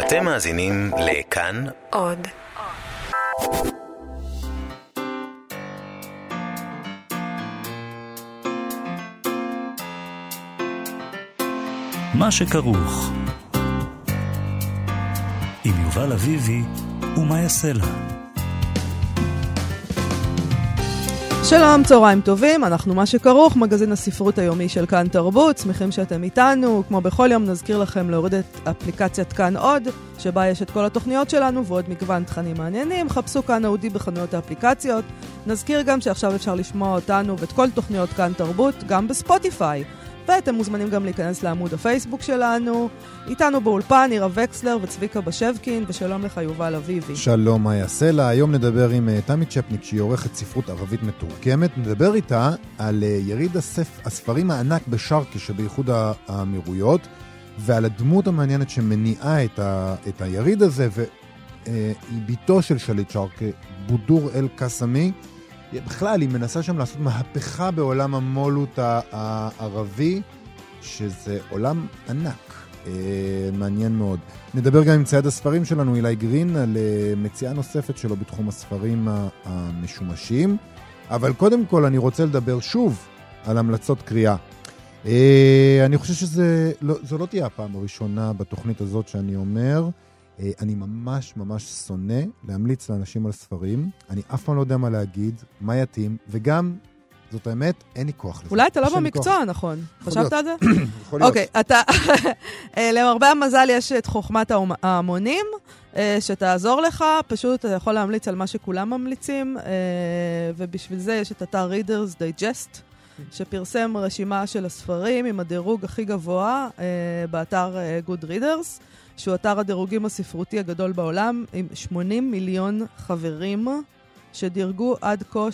אתם מאזינים לכאן עוד. מה שכרוך עם יובל אביבי ומה יעשה לה. שלום, צהריים טובים, אנחנו מה שכרוך, מגזין הספרות היומי של כאן תרבות, שמחים שאתם איתנו. כמו בכל יום נזכיר לכם להוריד את אפליקציית כאן עוד, שבה יש את כל התוכניות שלנו ועוד מגוון תכנים מעניינים. חפשו כאן אודי בחנויות האפליקציות. נזכיר גם שעכשיו אפשר לשמוע אותנו ואת כל תוכניות כאן תרבות, גם בספוטיפיי. ואתם מוזמנים גם להיכנס לעמוד הפייסבוק שלנו. איתנו באולפן עירה וקסלר וצביקה בשבקין, ושלום לך יובל אביבי. שלום, מה יעשה לה? היום נדבר עם uh, תמי צ'פניק, שהיא עורכת ספרות ערבית מתורכמת. נדבר איתה על uh, יריד הספ... הספרים הענק בשארקה שבאיחוד האמירויות, ועל הדמות המעניינת שמניעה את, ה... את היריד הזה, והיא uh, בתו של שליט שארקה, בודור אל-קסמי. בכלל, היא מנסה שם לעשות מהפכה בעולם המו"לות הערבי, שזה עולם ענק. אה, מעניין מאוד. נדבר גם עם צייד הספרים שלנו, אילי גרין, על אה, מציאה נוספת שלו בתחום הספרים המשומשים. אבל קודם כל אני רוצה לדבר שוב על המלצות קריאה. אה, אני חושב שזו לא, לא תהיה הפעם הראשונה בתוכנית הזאת שאני אומר. אה, אני ממש ממש שונא להמליץ לאנשים על ספרים. אני אף פעם לא יודע מה להגיד, מה יתאים, וגם, זאת האמת, אין לי כוח לזה. אולי אתה לא במקצוע, נכון. חשבת על זה? יכול להיות. אוקיי, אתה... אה, למרבה המזל יש את חוכמת ההמונים, אה, שתעזור לך. פשוט אתה יכול להמליץ על מה שכולם ממליצים, ובשביל זה יש את אתר Readers Digest. שפרסם רשימה של הספרים עם הדירוג הכי גבוה באתר Good Readers. שהוא אתר הדירוגים הספרותי הגדול בעולם, עם 80 מיליון חברים, שדירגו עד כה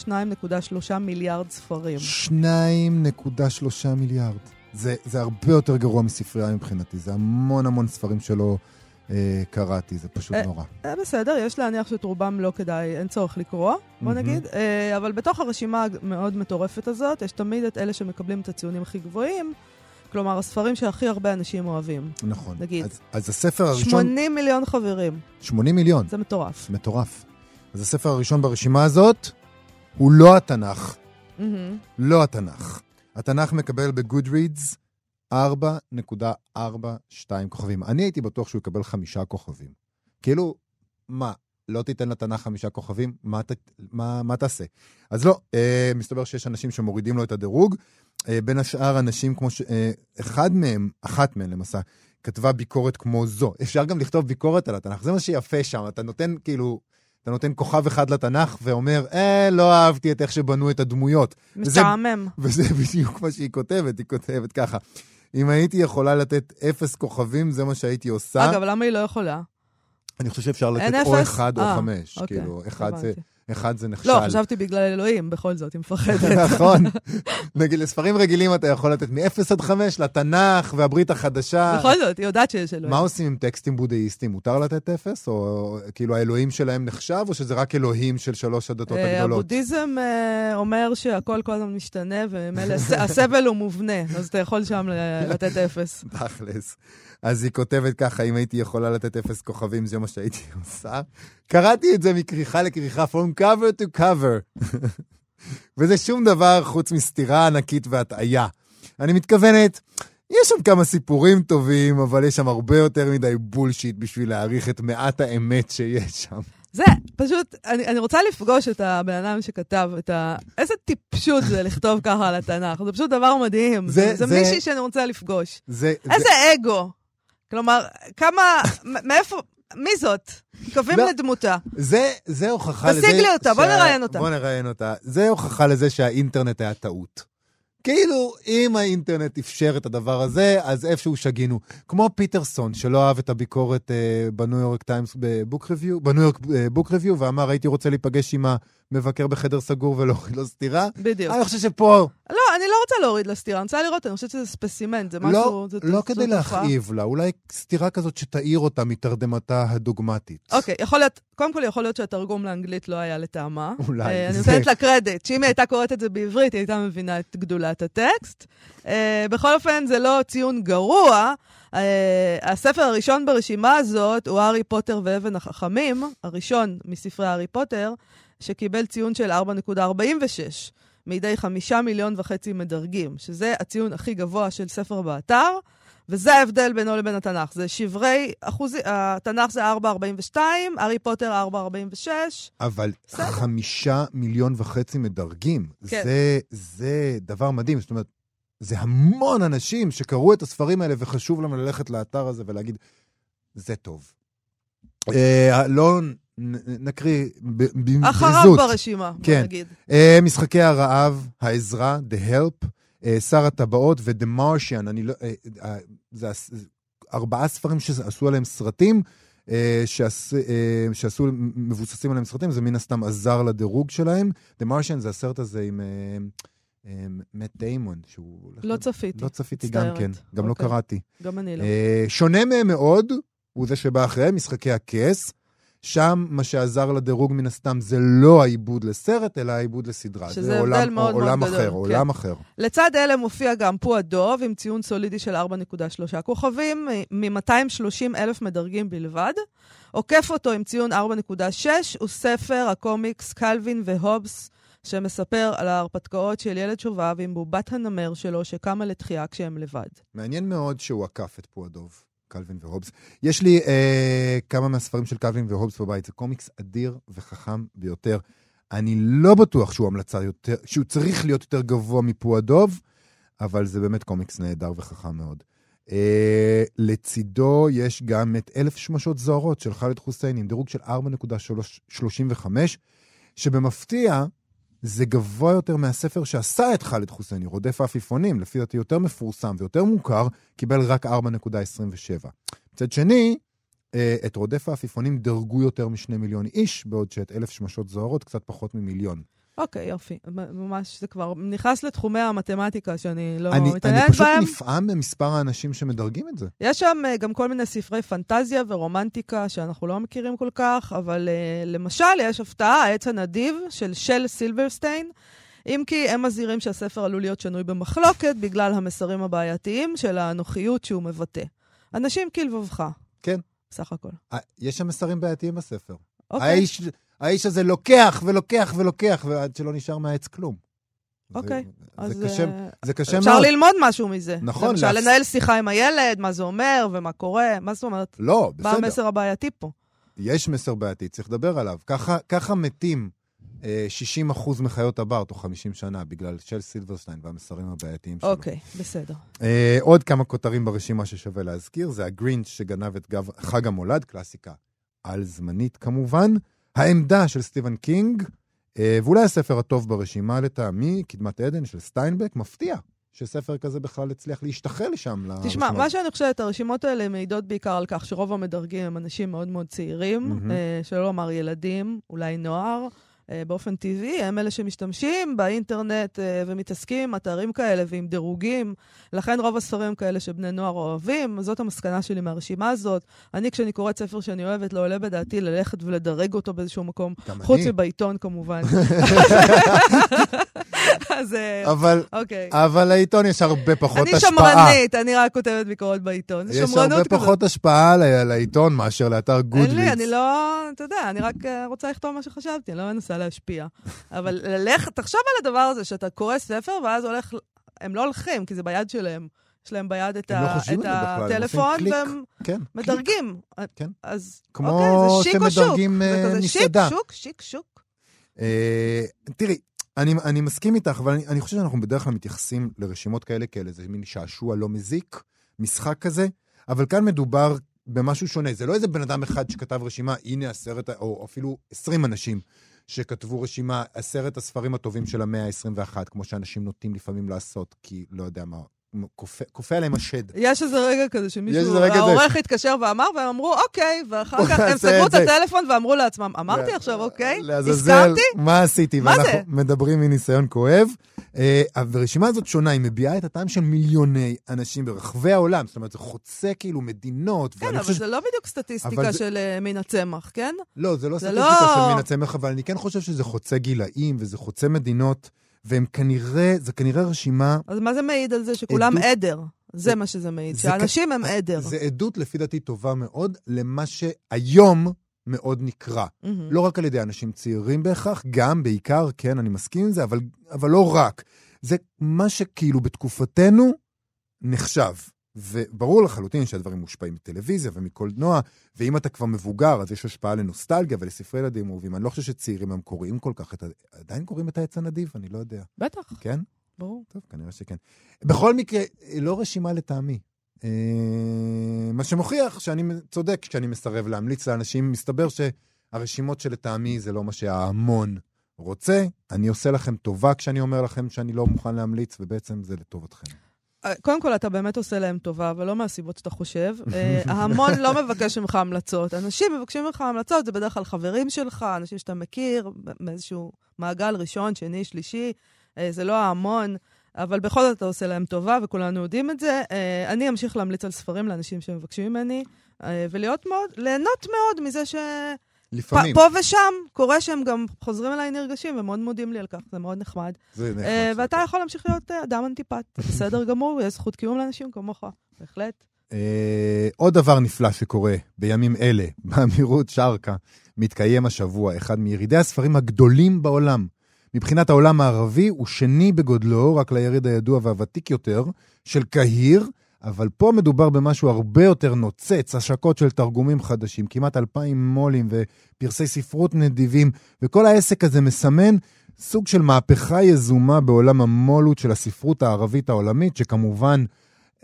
2.3 מיליארד ספרים. 2.3 מיליארד. זה, זה הרבה יותר גרוע מספרייה מבחינתי, זה המון המון ספרים שלא אה, קראתי, זה פשוט אה, נורא. אה, בסדר, יש להניח שאת רובם לא כדאי, אין צורך לקרוא, בוא mm-hmm. נגיד, אה, אבל בתוך הרשימה המאוד מטורפת הזאת, יש תמיד את אלה שמקבלים את הציונים הכי גבוהים. כלומר, הספרים שהכי הרבה אנשים אוהבים. נכון. נגיד. אז, אז הספר הראשון... 80 מיליון חברים. 80 מיליון. זה מטורף. מטורף. אז הספר הראשון ברשימה הזאת הוא לא התנ"ך. Mm-hmm. לא התנ"ך. התנ"ך מקבל בגודרידס 4.42 כוכבים. אני הייתי בטוח שהוא יקבל חמישה כוכבים. כאילו, מה, לא תיתן לתנ"ך חמישה כוכבים? מה, ת, מה, מה תעשה? אז לא, אה, מסתבר שיש אנשים שמורידים לו את הדירוג. אה, בין השאר אנשים כמו ש... אה, אחד מהם, אחת מהם למעשה, כתבה ביקורת כמו זו. אפשר גם לכתוב ביקורת על התנ"ך, זה מה שיפה שם, אתה נותן כאילו... אתה נותן כוכב אחד לתנ"ך ואומר, אה, לא אהבתי את איך שבנו את הדמויות. משעמם. וזה, וזה בדיוק מה שהיא כותבת, היא כותבת ככה. אם הייתי יכולה לתת אפס כוכבים, זה מה שהייתי עושה. אגב, למה היא לא יכולה? אני חושב שאפשר לתת או אחד או אה, חמש. אוקיי, כאילו, אחד זה... אחד זה נכשל. לא, חשבתי בגלל אלוהים, בכל זאת, היא מפחדת. נכון. נגיד, לספרים רגילים אתה יכול לתת מ-0 עד 5 לתנ"ך והברית החדשה. בכל זאת, היא יודעת שיש אלוהים. מה עושים עם טקסטים בודהיסטים? מותר לתת 0? או כאילו האלוהים שלהם נחשב, או שזה רק אלוהים של שלוש הדתות אה, הגדולות? הבודהיזם אה, אומר שהכל כל הזמן משתנה, והסבל הוא מובנה, אז אתה יכול שם לתת 0. תכלס. אז היא כותבת ככה, אם הייתי יכולה לתת אפס כוכבים, זה מה שהייתי עושה. קראתי את זה מכריכה לכריכה, from cover to cover. וזה שום דבר חוץ מסתירה ענקית והטעיה. אני מתכוונת, יש שם כמה סיפורים טובים, אבל יש שם הרבה יותר מדי בולשיט בשביל להעריך את מעט האמת שיש שם. זה, פשוט, אני, אני רוצה לפגוש את הבן אדם שכתב את ה... איזה טיפשות זה לכתוב ככה על התנ"ך. זה פשוט דבר מדהים. זה, זה, זה מישהי שאני רוצה לפגוש. זה, איזה זה... אגו. כלומר, כמה, מאיפה, מי זאת? קובעים לא, לדמותה. זה, זה הוכחה לזה... תשיג לי אותה, בוא נראיין אותה. בוא נראיין אותה. זה הוכחה לזה שהאינטרנט היה טעות. כאילו, אם האינטרנט אפשר את הדבר הזה, אז איפשהו שגינו. כמו פיטרסון, שלא אהב את הביקורת אה, בניו יורק טיימס בבוק ריוויו, בניו יורק אה, בוק ריוויו, ואמר, הייתי רוצה להיפגש עם המבקר בחדר סגור ולהוריד לו סטירה. בדיוק. אני חושב שפה... לא, אני לא רוצה להוריד לה סטירה, אני רוצה לראות, אני חושבת שזה ספסימנט, זה משהו... לא, זה- לא זו כדי. להכאיב לה, אולי סתירה כזאת שתאיר אותה מתרדמתה הדוגמטית. אוקיי, יכול להיות, קודם כל יכול להיות שהתרגום לאנגלית לא היה לטעמה. אולי, אה, אני זה- נותנת לה קרדיט, שאם היא הייתה קוראת את זה בעברית, היא הייתה מבינה את גדולת הטקסט. אה, בכל אופן, זה לא ציון גרוע. אה, הספר הראשון ברשימה הזאת הוא הארי פוטר ואבן החכמים, הראשון מספרי הארי פוטר, שקיבל ציון של 4.46 מידי חמישה מיליון וחצי מדרגים, שזה הציון הכי גבוה של ספר באתר. וזה ההבדל בינו לבין התנ"ך. זה שברי אחוזי, התנ"ך זה 4.42, הארי פוטר 4.46. אבל בסדר. חמישה מיליון וחצי מדרגים, כן. זה, זה דבר מדהים. זאת אומרת, זה המון אנשים שקראו את הספרים האלה וחשוב להם ללכת לאתר הזה ולהגיד, זה טוב. אה, לא נקריא ב- ב- אחריו בזריזות. ברשימה, בוא כן. נגיד. אה, משחקי הרעב, העזרה, The Help, אה, שר הטבעות ו-The Martian, אני לא... אה, אה, זה ארבעה ספרים שעשו עליהם סרטים, אה, שעש, אה, שעשו, מבוססים עליהם סרטים, זה מן הסתם עזר לדירוג שלהם. The Martian זה הסרט הזה עם אה, מאט דיימון, שהוא... לא צפיתי, לא צפיתי גם. כן, גם לא אוקיי. קראתי. גם אני לא. שונה מהם מאוד, הוא זה שבא אחריהם, משחקי הכס. שם מה שעזר לדירוג מן הסתם זה לא העיבוד לסרט, אלא העיבוד לסדרה. שזה זה הבדל עולם, מאוד מאוד עולם גדול, אחר, כן. עולם אחר. לצד אלה מופיע גם פו הדוב עם ציון סולידי של 4.3 כוכבים, מ-230 אלף מדרגים בלבד. עוקף אותו עם ציון 4.6 הוא ספר הקומיקס קלווין והובס, שמספר על ההרפתקאות של ילד שובב עם בובת הנמר שלו שקמה לתחייה כשהם לבד. מעניין מאוד שהוא עקף את פועדוב, קלווין והובס. יש לי אה, כמה מהספרים של קלווין והובס בבית, זה קומיקס אדיר וחכם ביותר. אני לא בטוח שהוא המלצה יותר, שהוא צריך להיות יותר גבוה מפועדוב, אבל זה באמת קומיקס נהדר וחכם מאוד. אה, לצידו יש גם את אלף שמשות זוהרות של חאלד חוסיין עם דירוג של 4.35, שבמפתיע זה גבוה יותר מהספר שעשה את חאלד חוסייני, רודף העפיפונים, לפי דעתי יותר מפורסם ויותר מוכר, קיבל רק 4.27. מצד שני, אה, את רודף העפיפונים דרגו יותר משני מיליון איש, בעוד שאת אלף שמשות זוהרות קצת פחות ממיליון. אוקיי, יופי. מ- ממש, זה כבר נכנס לתחומי המתמטיקה שאני לא אני, אני מתעניינת פשוט בהם. נפעם ממספר האנשים שמדרגים את זה. יש שם אה, גם כל מיני ספרי פנטזיה ורומנטיקה שאנחנו לא מכירים כל כך, אבל אה, למשל, יש הפתעה, העץ הנדיב של של סילברסטיין, אם כי הם מזהירים שהספר עלול להיות שנוי במחלוקת בגלל המסרים הבעייתיים של האנוכיות שהוא מבטא. אנשים כלבבך. כן. סך הכל. יש שם מסרים בעייתיים בספר. אוקיי. האיש, האיש הזה לוקח ולוקח ולוקח, ועד שלא נשאר מהעץ כלום. זה- אוקיי, זה, אז קשה, אה, זה קשה אפשר מאוד. ללמוד משהו מזה. נכון, למשל, להפס- לנהל שיחה עם הילד, מה זה אומר ומה קורה, מה זאת אומרת? לא, מה בסדר. המסר הבעייתי פה? יש מסר בעייתי, צריך לדבר עליו. ככה, ככה מתים אה, 60% מחיות הבר תוך 50 שנה, בגלל של סילברסטיין והמסרים הבעייתיים שלו. אוקיי, בסדר. אה, עוד כמה כותרים ברשימה ששווה להזכיר, זה הגרינץ' שגנב את גב, חג המולד, קלאסיקה על זמנית כמובן. העמדה של סטיבן קינג, אה, ואולי הספר הטוב ברשימה לטעמי, קדמת עדן של סטיינבק, מפתיע שספר כזה בכלל הצליח להשתחל לשם. תשמע, מה. שאני חושבת, הרשימות האלה מעידות בעיקר על כך שרוב המדרגים הם אנשים מאוד מאוד צעירים. אה, שלא לומר ילדים, אולי נוער. אה, באופן טבעי, הם אלה שמשתמשים באינטרנט אה, ומתעסקים עם אתרים כאלה ועם דירוגים. לכן רוב הספרים כאלה שבני נוער אוהבים, זאת המסקנה שלי מהרשימה הזאת. אני, כשאני קוראת ספר שאני אוהבת, לא עולה בדעתי ללכת ולדרג אותו באיזשהו מקום, חוץ אני. מבעיתון כמובן. אז אה, אבל, אוקיי. אבל לעיתון יש הרבה פחות אני השפעה. שמרנית, אני רק כותבת ביקורת בעיתון. יש הרבה כזאת. פחות השפעה לעיתון מאשר לאתר גודוויץ. אין לי, אני לא, אתה יודע, אני רק רוצה לכתוב מה שחשבתי, אני לא מנסה להשפיע. אבל ללכת, תחשוב על הדבר הזה, שאתה קורא ספר, ואז הולך, הם לא הולכים, כי זה ביד שלהם. יש להם ביד את, לא את הטלפון. והם כן. מדרגים. כן. אז כמו אוקיי, זה שיק או שוק? שמדרגים, כזה מסעדה. שיק, שוק, שיק, שוק. אה, תראי, אני, אני מסכים איתך, אבל אני, אני חושב שאנחנו בדרך כלל מתייחסים לרשימות כאלה כאלה, זה מין שעשוע לא מזיק, משחק כזה, אבל כאן מדובר במשהו שונה. זה לא איזה בן אדם אחד שכתב רשימה, הנה עשרת, או אפילו עשרים אנשים שכתבו רשימה, עשרת הספרים הטובים של המאה ה-21, כמו שאנשים נוטים לפעמים לעשות, כי לא יודע מה, כופה עליהם השד. יש איזה רגע כזה יש שמישהו. העורך התקשר ואמר, והם אמרו, אוקיי, ואחר כך הם סגרו את. הטלפון ואמרו לעצמם, אמרתי עכשיו, אוקיי, הסכמתי? מה עשיתי? מה ואנחנו זה? מדברים מניסיון כואב. אה, הרשימה הזאת שונה, היא מביעה את הטעם של מיליוני אנשים ברחבי העולם. זאת אומרת, זה חוצה כאילו מדינות. כן, אבל זה לא בדיוק סטטיסטיקה של אה, מן הצמח, כן? לא, זה לא סטטיסטיקה לא- של מן הצמח, אבל אני כן חושב שזה חוצה גילאים וזה חוצה מדינות, והם כנראה, זה כנראה רשימה, אז מה זה מעיד על זה? שכולם עדות- עדר. זה זה- מה שזה מעיד, שאנשים הם עדר. זה עדות לפי דעתי טובה מאוד למה שהיום מאוד נקרא. מהמם. לא רק על ידי אנשים צעירים בהכרח, גם, בעיקר, כן, אני מסכים עם זה, אבל, אבל לא רק. זה מה שכאילו בתקופתנו נחשב. וברור לחלוטין שהדברים מושפעים מטלוויזיה ומקולנוע, ואם אתה כבר מבוגר, אז יש השפעה לנוסטלגיה ולספרי ילדים אהובים. אני לא חושב שצעירים הם קוראים כל כך את ה... עדיין קוראים את העץ הנדיב? אני לא יודע. בטח, כן? ברור. טוב, כנראה שכן. בכל מקרה, לא רשימה לטעמי. אה, מה שמוכיח שאני צודק כשאני מסרב להמליץ לאנשים. מסתבר שהרשימות שלטעמי זה לא מה שההמון רוצה. אני עושה לכם טובה כשאני אומר לכם שאני לא מוכן להמליץ, ובעצם זה לטובתכם. קודם כל, אתה באמת עושה להם טובה, ולא מהסיבות שאתה חושב. אה, ההמון לא מבקש ממך המלצות. אנשים מבקשים ממך המלצות, זה בדרך כלל חברים שלך, אנשים שאתה מכיר, מאיזשהו מעגל ראשון, שני, שלישי. אה, זה לא ההמון, אבל בכל זאת אתה עושה להם טובה, וכולנו יודעים את זה. אה, אני אמשיך להמליץ על ספרים לאנשים שמבקשים ממני, ולהיות מאוד, ליהנות מאוד מזה ש... לפעמים. פה ושם קורה שהם גם חוזרים אליי נרגשים ומאוד מודים לי על כך, זה מאוד נחמד. זה נחמד. אה, ואתה. יכול להמשיך להיות אה, אדם אנטיפט, בסדר גמור, יש זכות קיום לאנשים כמוך, בהחלט. אה, עוד דבר נפלא שקורה בימים אלה, באמירות שרקה, מתקיים השבוע, אחד מירידי הספרים הגדולים בעולם. מבחינת העולם הערבי, הוא שני בגודלו, רק ליריד הידוע והוותיק יותר, של קהיר, אבל פה מדובר במשהו הרבה יותר נוצץ, השקות של תרגומים חדשים, כמעט אלפיים מו"לים ופרסי ספרות נדיבים, וכל העסק הזה מסמן סוג של מהפכה יזומה בעולם המו"לות של הספרות הערבית העולמית, שכמובן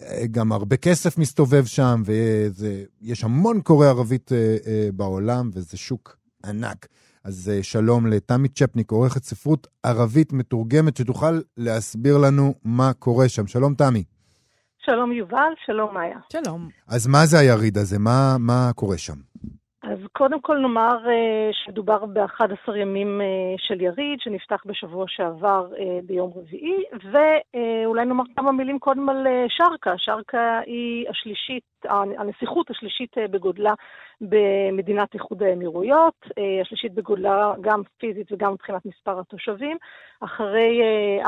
אה, גם הרבה כסף מסתובב שם, ויש המון קוראי ערבית אה, אה, בעולם, וזה שוק ענק. אז שלום לתמי צ'פניק, עורכת ספרות ערבית מתורגמת, שתוכל להסביר לנו מה קורה שם. שלום, תמי. שלום יובל, שלום מאיה. שלום. אז מה זה היריד הזה? מה, מה קורה שם? אז קודם כל נאמר אה, שמדובר ב-11 ימים אה, של יריד, שנפתח בשבוע שעבר אה, ביום רביעי, ואולי נאמר כמה מילים קודם על שרקה. שרקה היא השלישית, הנסיכות השלישית בגודלה במדינת איחוד האמירויות, השלישית בגודלה גם פיזית וגם מבחינת מספר התושבים, אחרי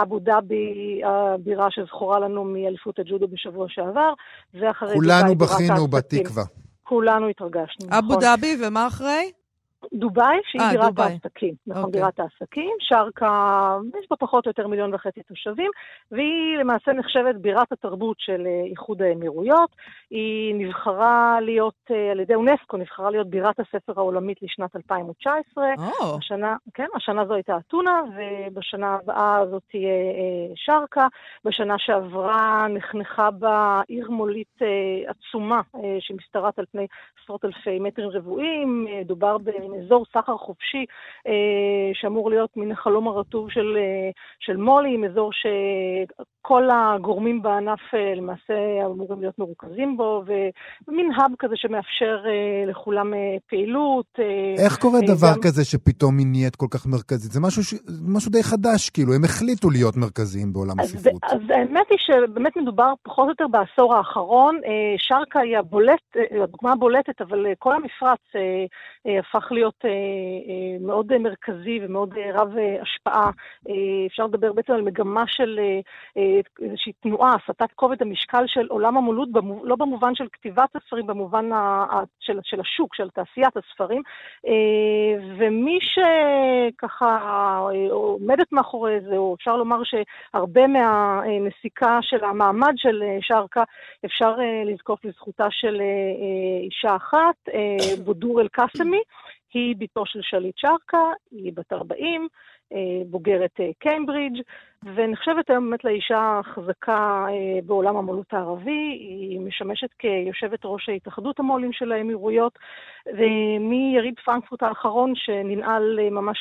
אבו דאבי, הבירה שזכורה לנו מאליפות הג'ודו בשבוע שעבר, ואחרי כולנו בכינו. בתקווה. כולנו התרגשנו, אבו נכון. דאבי, ומה אחרי? דובאי, שהיא אה, בירת דובאי. העסקים. נכון, אוקיי. בירת העסקים. שרקה, יש בה פחות או יותר מיליון וחצי תושבים, והיא למעשה נחשבת בירת התרבות של אה, איחוד האמירויות. היא נבחרה להיות, אה, על ידי אונסקו, נבחרה להיות בירת הספר העולמית לשנת 2019. או, השנה, כן, השנה זו הייתה אתונה, ובשנה הבאה זאת תהיה שרקה. בשנה שעברה נחנכה בה עיר מולית עצומה, שמשתרעת על פני עשרות אלפי מטרים רבועים. דובר באזור סחר חופשי, אה, שאמור להיות מן החלום הרטוב של, אה, של מו"לים, אזור שכל הגורמים בענף אה, למעשה אמורים להיות מרוכזים בו, ומין האב כזה שמאפשר אה, לכולם אה, פעילות. אה, איך קורה אה, דבר גם- כזה שפתאום היא נהיית כל כך מרכזית? זה משהו, ש... משהו די חדש, כאילו, הם החליטו להיות מרכזיים בעולם אז, הספרות. אז האמת היא שבאמת מדובר פחות או יותר בעשור האחרון. אה, שרקה היא הבולט, אה, הדוגמה הבולטת, אבל אה, כל המפרץ אה, אה, הפך להיות אה, אה, מאוד מרכזי ומאוד אה, רב אה, השפעה. אה, אפשר לדבר בעצם על מגמה של אה, אה, איזושהי תנועה, הסטת כובד המשקל של עולם המולות, במו, לא במובן של כתיבת הספרים, במובן ה, ה, של, של השוק, של תעשיית הספרים. אה, ומי שככה אה, עומדת מאחורי זה, או אפשר לומר שהרבה מהנסיקה של המעמד של אה, שרקה, אפשר אה, לזקוף לזכותה של אה, אישה אחת, אה, בודור אל-קאסמי. היא בתו של שליט שרקה, היא בת 40, אה, בוגרת אה, קיימברידג', ונחשבת היום באמת לאישה חזקה אה, בעולם המו"לות הערבי. היא משמשת כיושבת ראש ההתאחדות המו"לים של האמירויות, ומיריד פרנקפורט האחרון, שננעל אה, ממש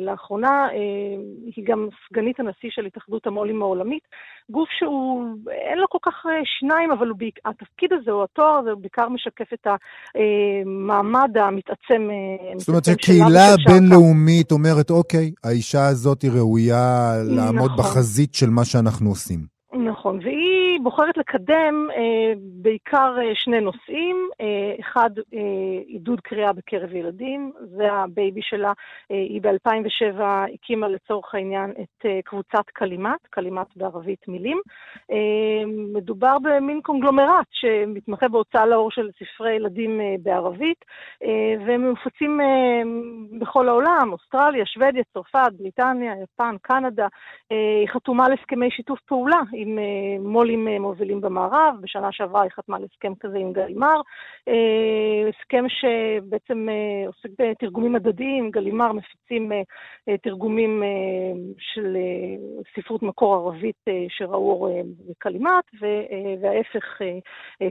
לאחרונה, היא גם סגנית הנשיא של התאחדות המו"לים העולמית. גוף שהוא, אין לו כל כך שיניים, אבל הוא, התפקיד הזה או התואר הזה הוא בעיקר משקף את המעמד המתעצם. זאת אומרת שקהילה בינלאומית אומרת, אוקיי, האישה הזאת היא ראויה לעמוד נכון. בחזית של מה שאנחנו עושים. נכון, והיא בוחרת לקדם אה, בעיקר אה, שני נושאים. אה, אחד, אה, עידוד קריאה בקרב ילדים, זה ה baby שלה. אה, היא ב-2007 הקימה לצורך העניין את אה, קבוצת קלימט, קלימט בערבית מילים. אה, מדובר במין קונגלומרט שמתמחה בהוצאה לאור של ספרי ילדים אה, בערבית, אה, והם מופצים אה, בכל העולם, אוסטרליה, שוודיה, צרפת, בריטניה, יפן, קנדה. אה, היא חתומה על הסכמי שיתוף פעולה עם אה, מו"לים אה, מובילים במערב, בשנה שעברה היא חתמה על הסכם כזה עם גלימר, אה, הסכם שבעצם עוסק בתרגומים הדדיים, גלימר מפיצים תרגומים של ספרות מקור ערבית שראו אור בקלימט, וההפך,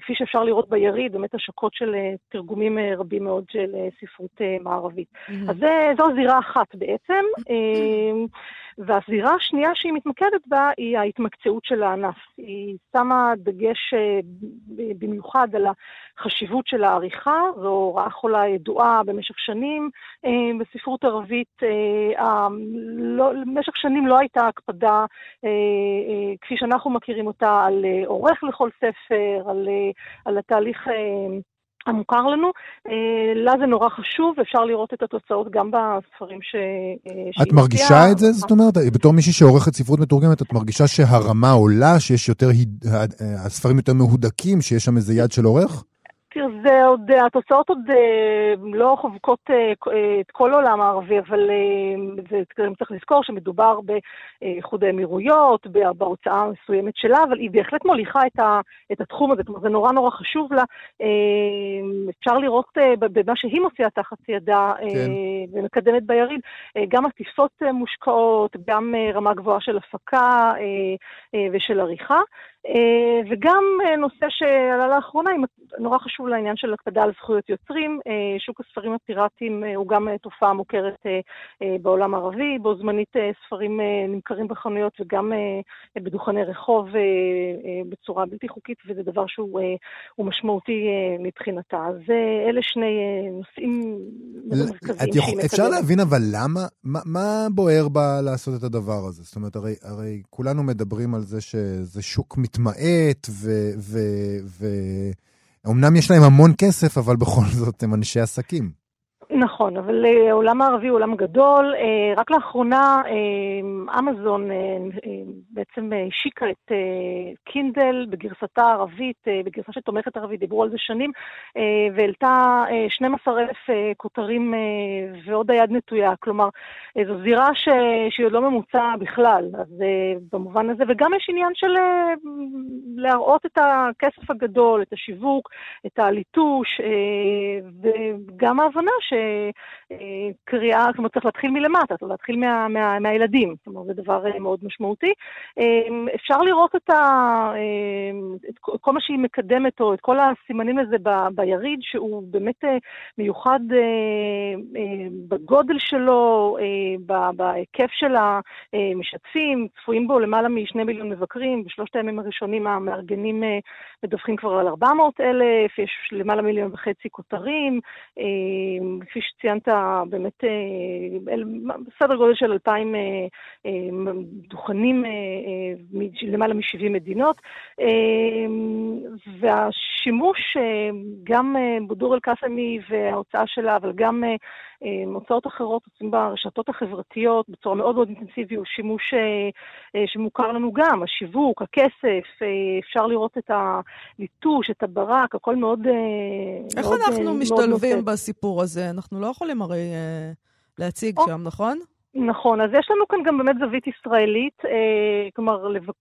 כפי שאפשר לראות ביריד, באמת השקות של תרגומים רבים מאוד של ספרות מערבית. Mm-hmm. אז זו זירה אחת בעצם. והזירה השנייה שהיא מתמקדת בה היא ההתמקצעות של הענף. היא שמה דגש אה, במיוחד על החשיבות של העריכה, זו הוראה חולה ידועה במשך שנים אה, בספרות ערבית. אה, לא, במשך שנים לא הייתה הקפדה, כפי שאנחנו מכירים אותה, על עורך לכל ספר, על, על התהליך... המוכר לנו. אה, לה זה נורא חשוב, ואפשר לראות את התוצאות גם בספרים ש... אה, את מרגישה את זה? זאת אומרת, בתור מישהי שעורכת ספרות מתורגמת, את מרגישה שהרמה עולה, שיש יותר, הספרים יותר מהודקים, שיש שם איזה יד של עורך? תראה, זה עוד, התוצאות עוד אה, לא חובקות אה, אה, את כל העולם הערבי, אבל זה, צריך לזכור שמדובר באיחוד האמירויות, בהוצאה מסוימת שלה, אבל היא בהחלט מוליכה את, ה, את התחום הזה, כלומר זה נורא נורא חשוב לה. אפשר לראות במה שהיא מוציאה תחת ידה כן. ומקדמת ביריד, גם הטיסות מושקעות, גם רמה גבוהה של הפקה ושל עריכה. אה, וגם אה, נושא שעלה לאחרונה, נורא חשוב לעניין של הקפדה על זכויות יוצרים. אה, שוק הספרים הפיראטיים הוא גם תופעה מוכרת בעולם הערבי, בו זמנית ספרים נמכרים בחנויות וגם בדוכני רחוב בצורה בלתי חוקית, וזה דבר שהוא משמעותי מבחינתה. אז אלה שני נושאים מרכזיים. אפשר להבין אבל למה? מה, מה בוער בה לעשות את הדבר הזה? זאת אומרת, הרי, הרי כולנו מדברים על זה שזה שוק מת... מתמעט, ואומנם יש להם המון כסף, אבל בכל זאת הם אנשי עסקים. נכון, אבל אה, העולם הערבי הוא עולם גדול. אה, רק לאחרונה אה, אמזון בעצם השיקה את קינדל בגרסתה הערבית, בגרסה שתומכת ערבית, דיברו על זה שנים, והעלתה 12,000 כותרים ועוד היד נטויה. כלומר, זו זירה ש... שהיא עוד לא ממוצעה בכלל, אז במובן הזה, וגם יש עניין של להראות את הכסף הגדול, את השיווק, את הליטוש, וגם ההבנה ש... say קריאה, זאת אומרת, צריך להתחיל מלמטה, צריך להתחיל מה, מה, מהילדים, זאת אומרת, זה דבר אה, מאוד משמעותי. אה, אפשר לראות את, ה, אה, את כל מה שהיא מקדמת, או את כל הסימנים לזה ב, ביריד, שהוא באמת מיוחד בגודל שלו, בהיקף של המשתתפים, צפויים בו למעלה משני מיליון מבקרים, בשלושת הימים הראשונים המארגנים מדווחים כבר על 400 אלף, יש למעלה מיליון וחצי כותרים, כפי שציינת, באמת אה, בסדר גודל של 2,000 אה, אה, דוכנים למעלה מ-70 מדינות, והשימוש, גם בודור אל-קאסמי וההוצאה שלה, אבל גם הוצאות אחרות עושים ברשתות החברתיות בצורה מאוד מאוד אינטנסיבית, הוא שימוש שמוכר לנו גם, השיווק, הכסף, אפשר לראות את הליטוש, את הברק, הכל מאוד... איך מאוד, אנחנו מאוד משתלבים מאוד בסיפור הזה? אנחנו לא יכולים הרי להציג או. שם, נכון? נכון, אז יש לנו כאן גם באמת זווית ישראלית, אה, כלומר, לבק...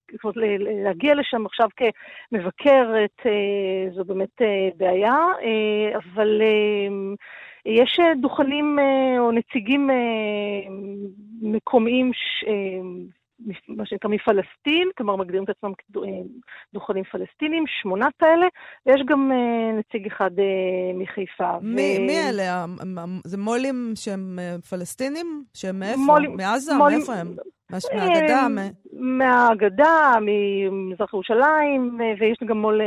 להגיע לשם עכשיו כמבקרת אה, זו באמת אה, בעיה, אה, אבל אה, יש אה, דוכנים אה, או נציגים אה, מקומיים. אה, מה שנקרא מפלסטין, כלומר מגדירים את עצמם כדוכנים פלסטינים, שמונה כאלה, ויש גם נציג אחד מחיפה. מי, ו... מי אלה? זה מו"לים שהם פלסטינים? שהם מאיפה? מולים, מעזה? מולים, מאיפה הם? מהגדה? מהגדה, ממזרח ירושלים, ויש גם מו"ל,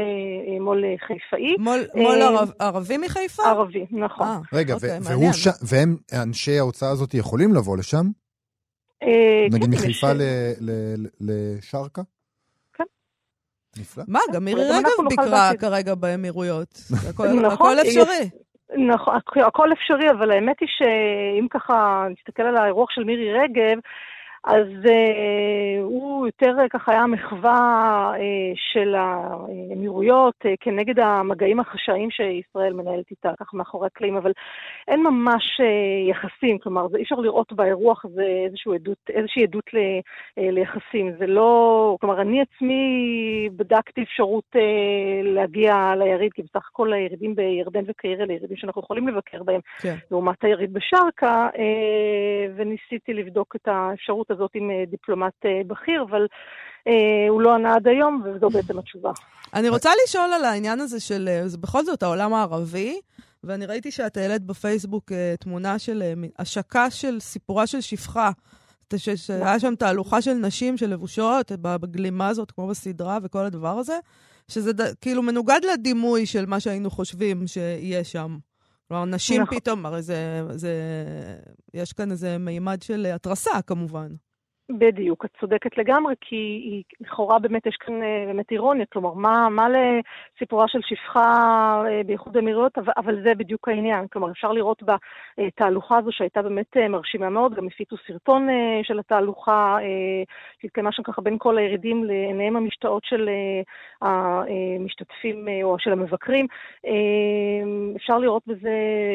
מו"ל חיפאי. מו"ל, מו"ל ערב, ערבי מחיפה? ערבי, נכון. 아, רגע, אוקיי, והוא ש... והם, אנשי ההוצאה הזאת, יכולים לבוא לשם? אה, נגיד כן, מחיפה לשרקה? כן. נפלא. מה, גם מירי רגב ביקרה כרגע באמירויות. נכון, הכל אפשרי. נכון, הכל אפשרי, אבל האמת היא שאם ככה נסתכל על האירוח של מירי רגב, אז uh, הוא יותר uh, ככה היה מחווה uh, של האמירויות uh, כנגד המגעים החשאיים שישראל מנהלת איתה, ככה מאחורי הקלעים, אבל אין ממש uh, יחסים, כלומר, אי אפשר לראות באירוח הזה איזושהי עדות, איזושהי עדות ל, uh, ליחסים. זה לא, כלומר, אני עצמי בדקתי אפשרות uh, להגיע ליריד, כי בסך הכל הירידים בירדן וקיירה אלה ירידים שאנחנו יכולים לבקר בהם, כן. לעומת היריד בשרקה, uh, וניסיתי לבדוק את האפשרות הזאת עם אה, דיפלומט אה, בכיר, אבל אה, הוא לא ענה עד היום, וזו בעצם התשובה. אני רוצה לשאול על העניין הזה של, זה בכל זאת העולם הערבי, ואני ראיתי שאת העלית בפייסבוק תמונה של השקה של סיפורה של שפחה. שהיה שם תהלוכה של נשים שלבושות בגלימה הזאת, כמו בסדרה, וכל הדבר הזה, שזה ד, כאילו מנוגד לדימוי של מה שהיינו חושבים שיהיה שם. כלומר, נשים נכון. פתאום, הרי זה, זה... יש כאן איזה מימד של התרסה, כמובן. בדיוק, את צודקת לגמרי, כי לכאורה באמת יש כאן אה, באמת אירוניה, כלומר, מה, מה לסיפורה של שפחה אה, באיחוד האמירויות, אבל, אבל זה בדיוק העניין. כלומר, אפשר לראות בתהלוכה הזו שהייתה באמת אה, מרשימה מאוד, גם הפיצו סרטון של התהלוכה, שהתקיימה שם ככה בין כל הירידים לעיניהם המשתאות של המשתתפים או של המבקרים. אפשר לראות בזה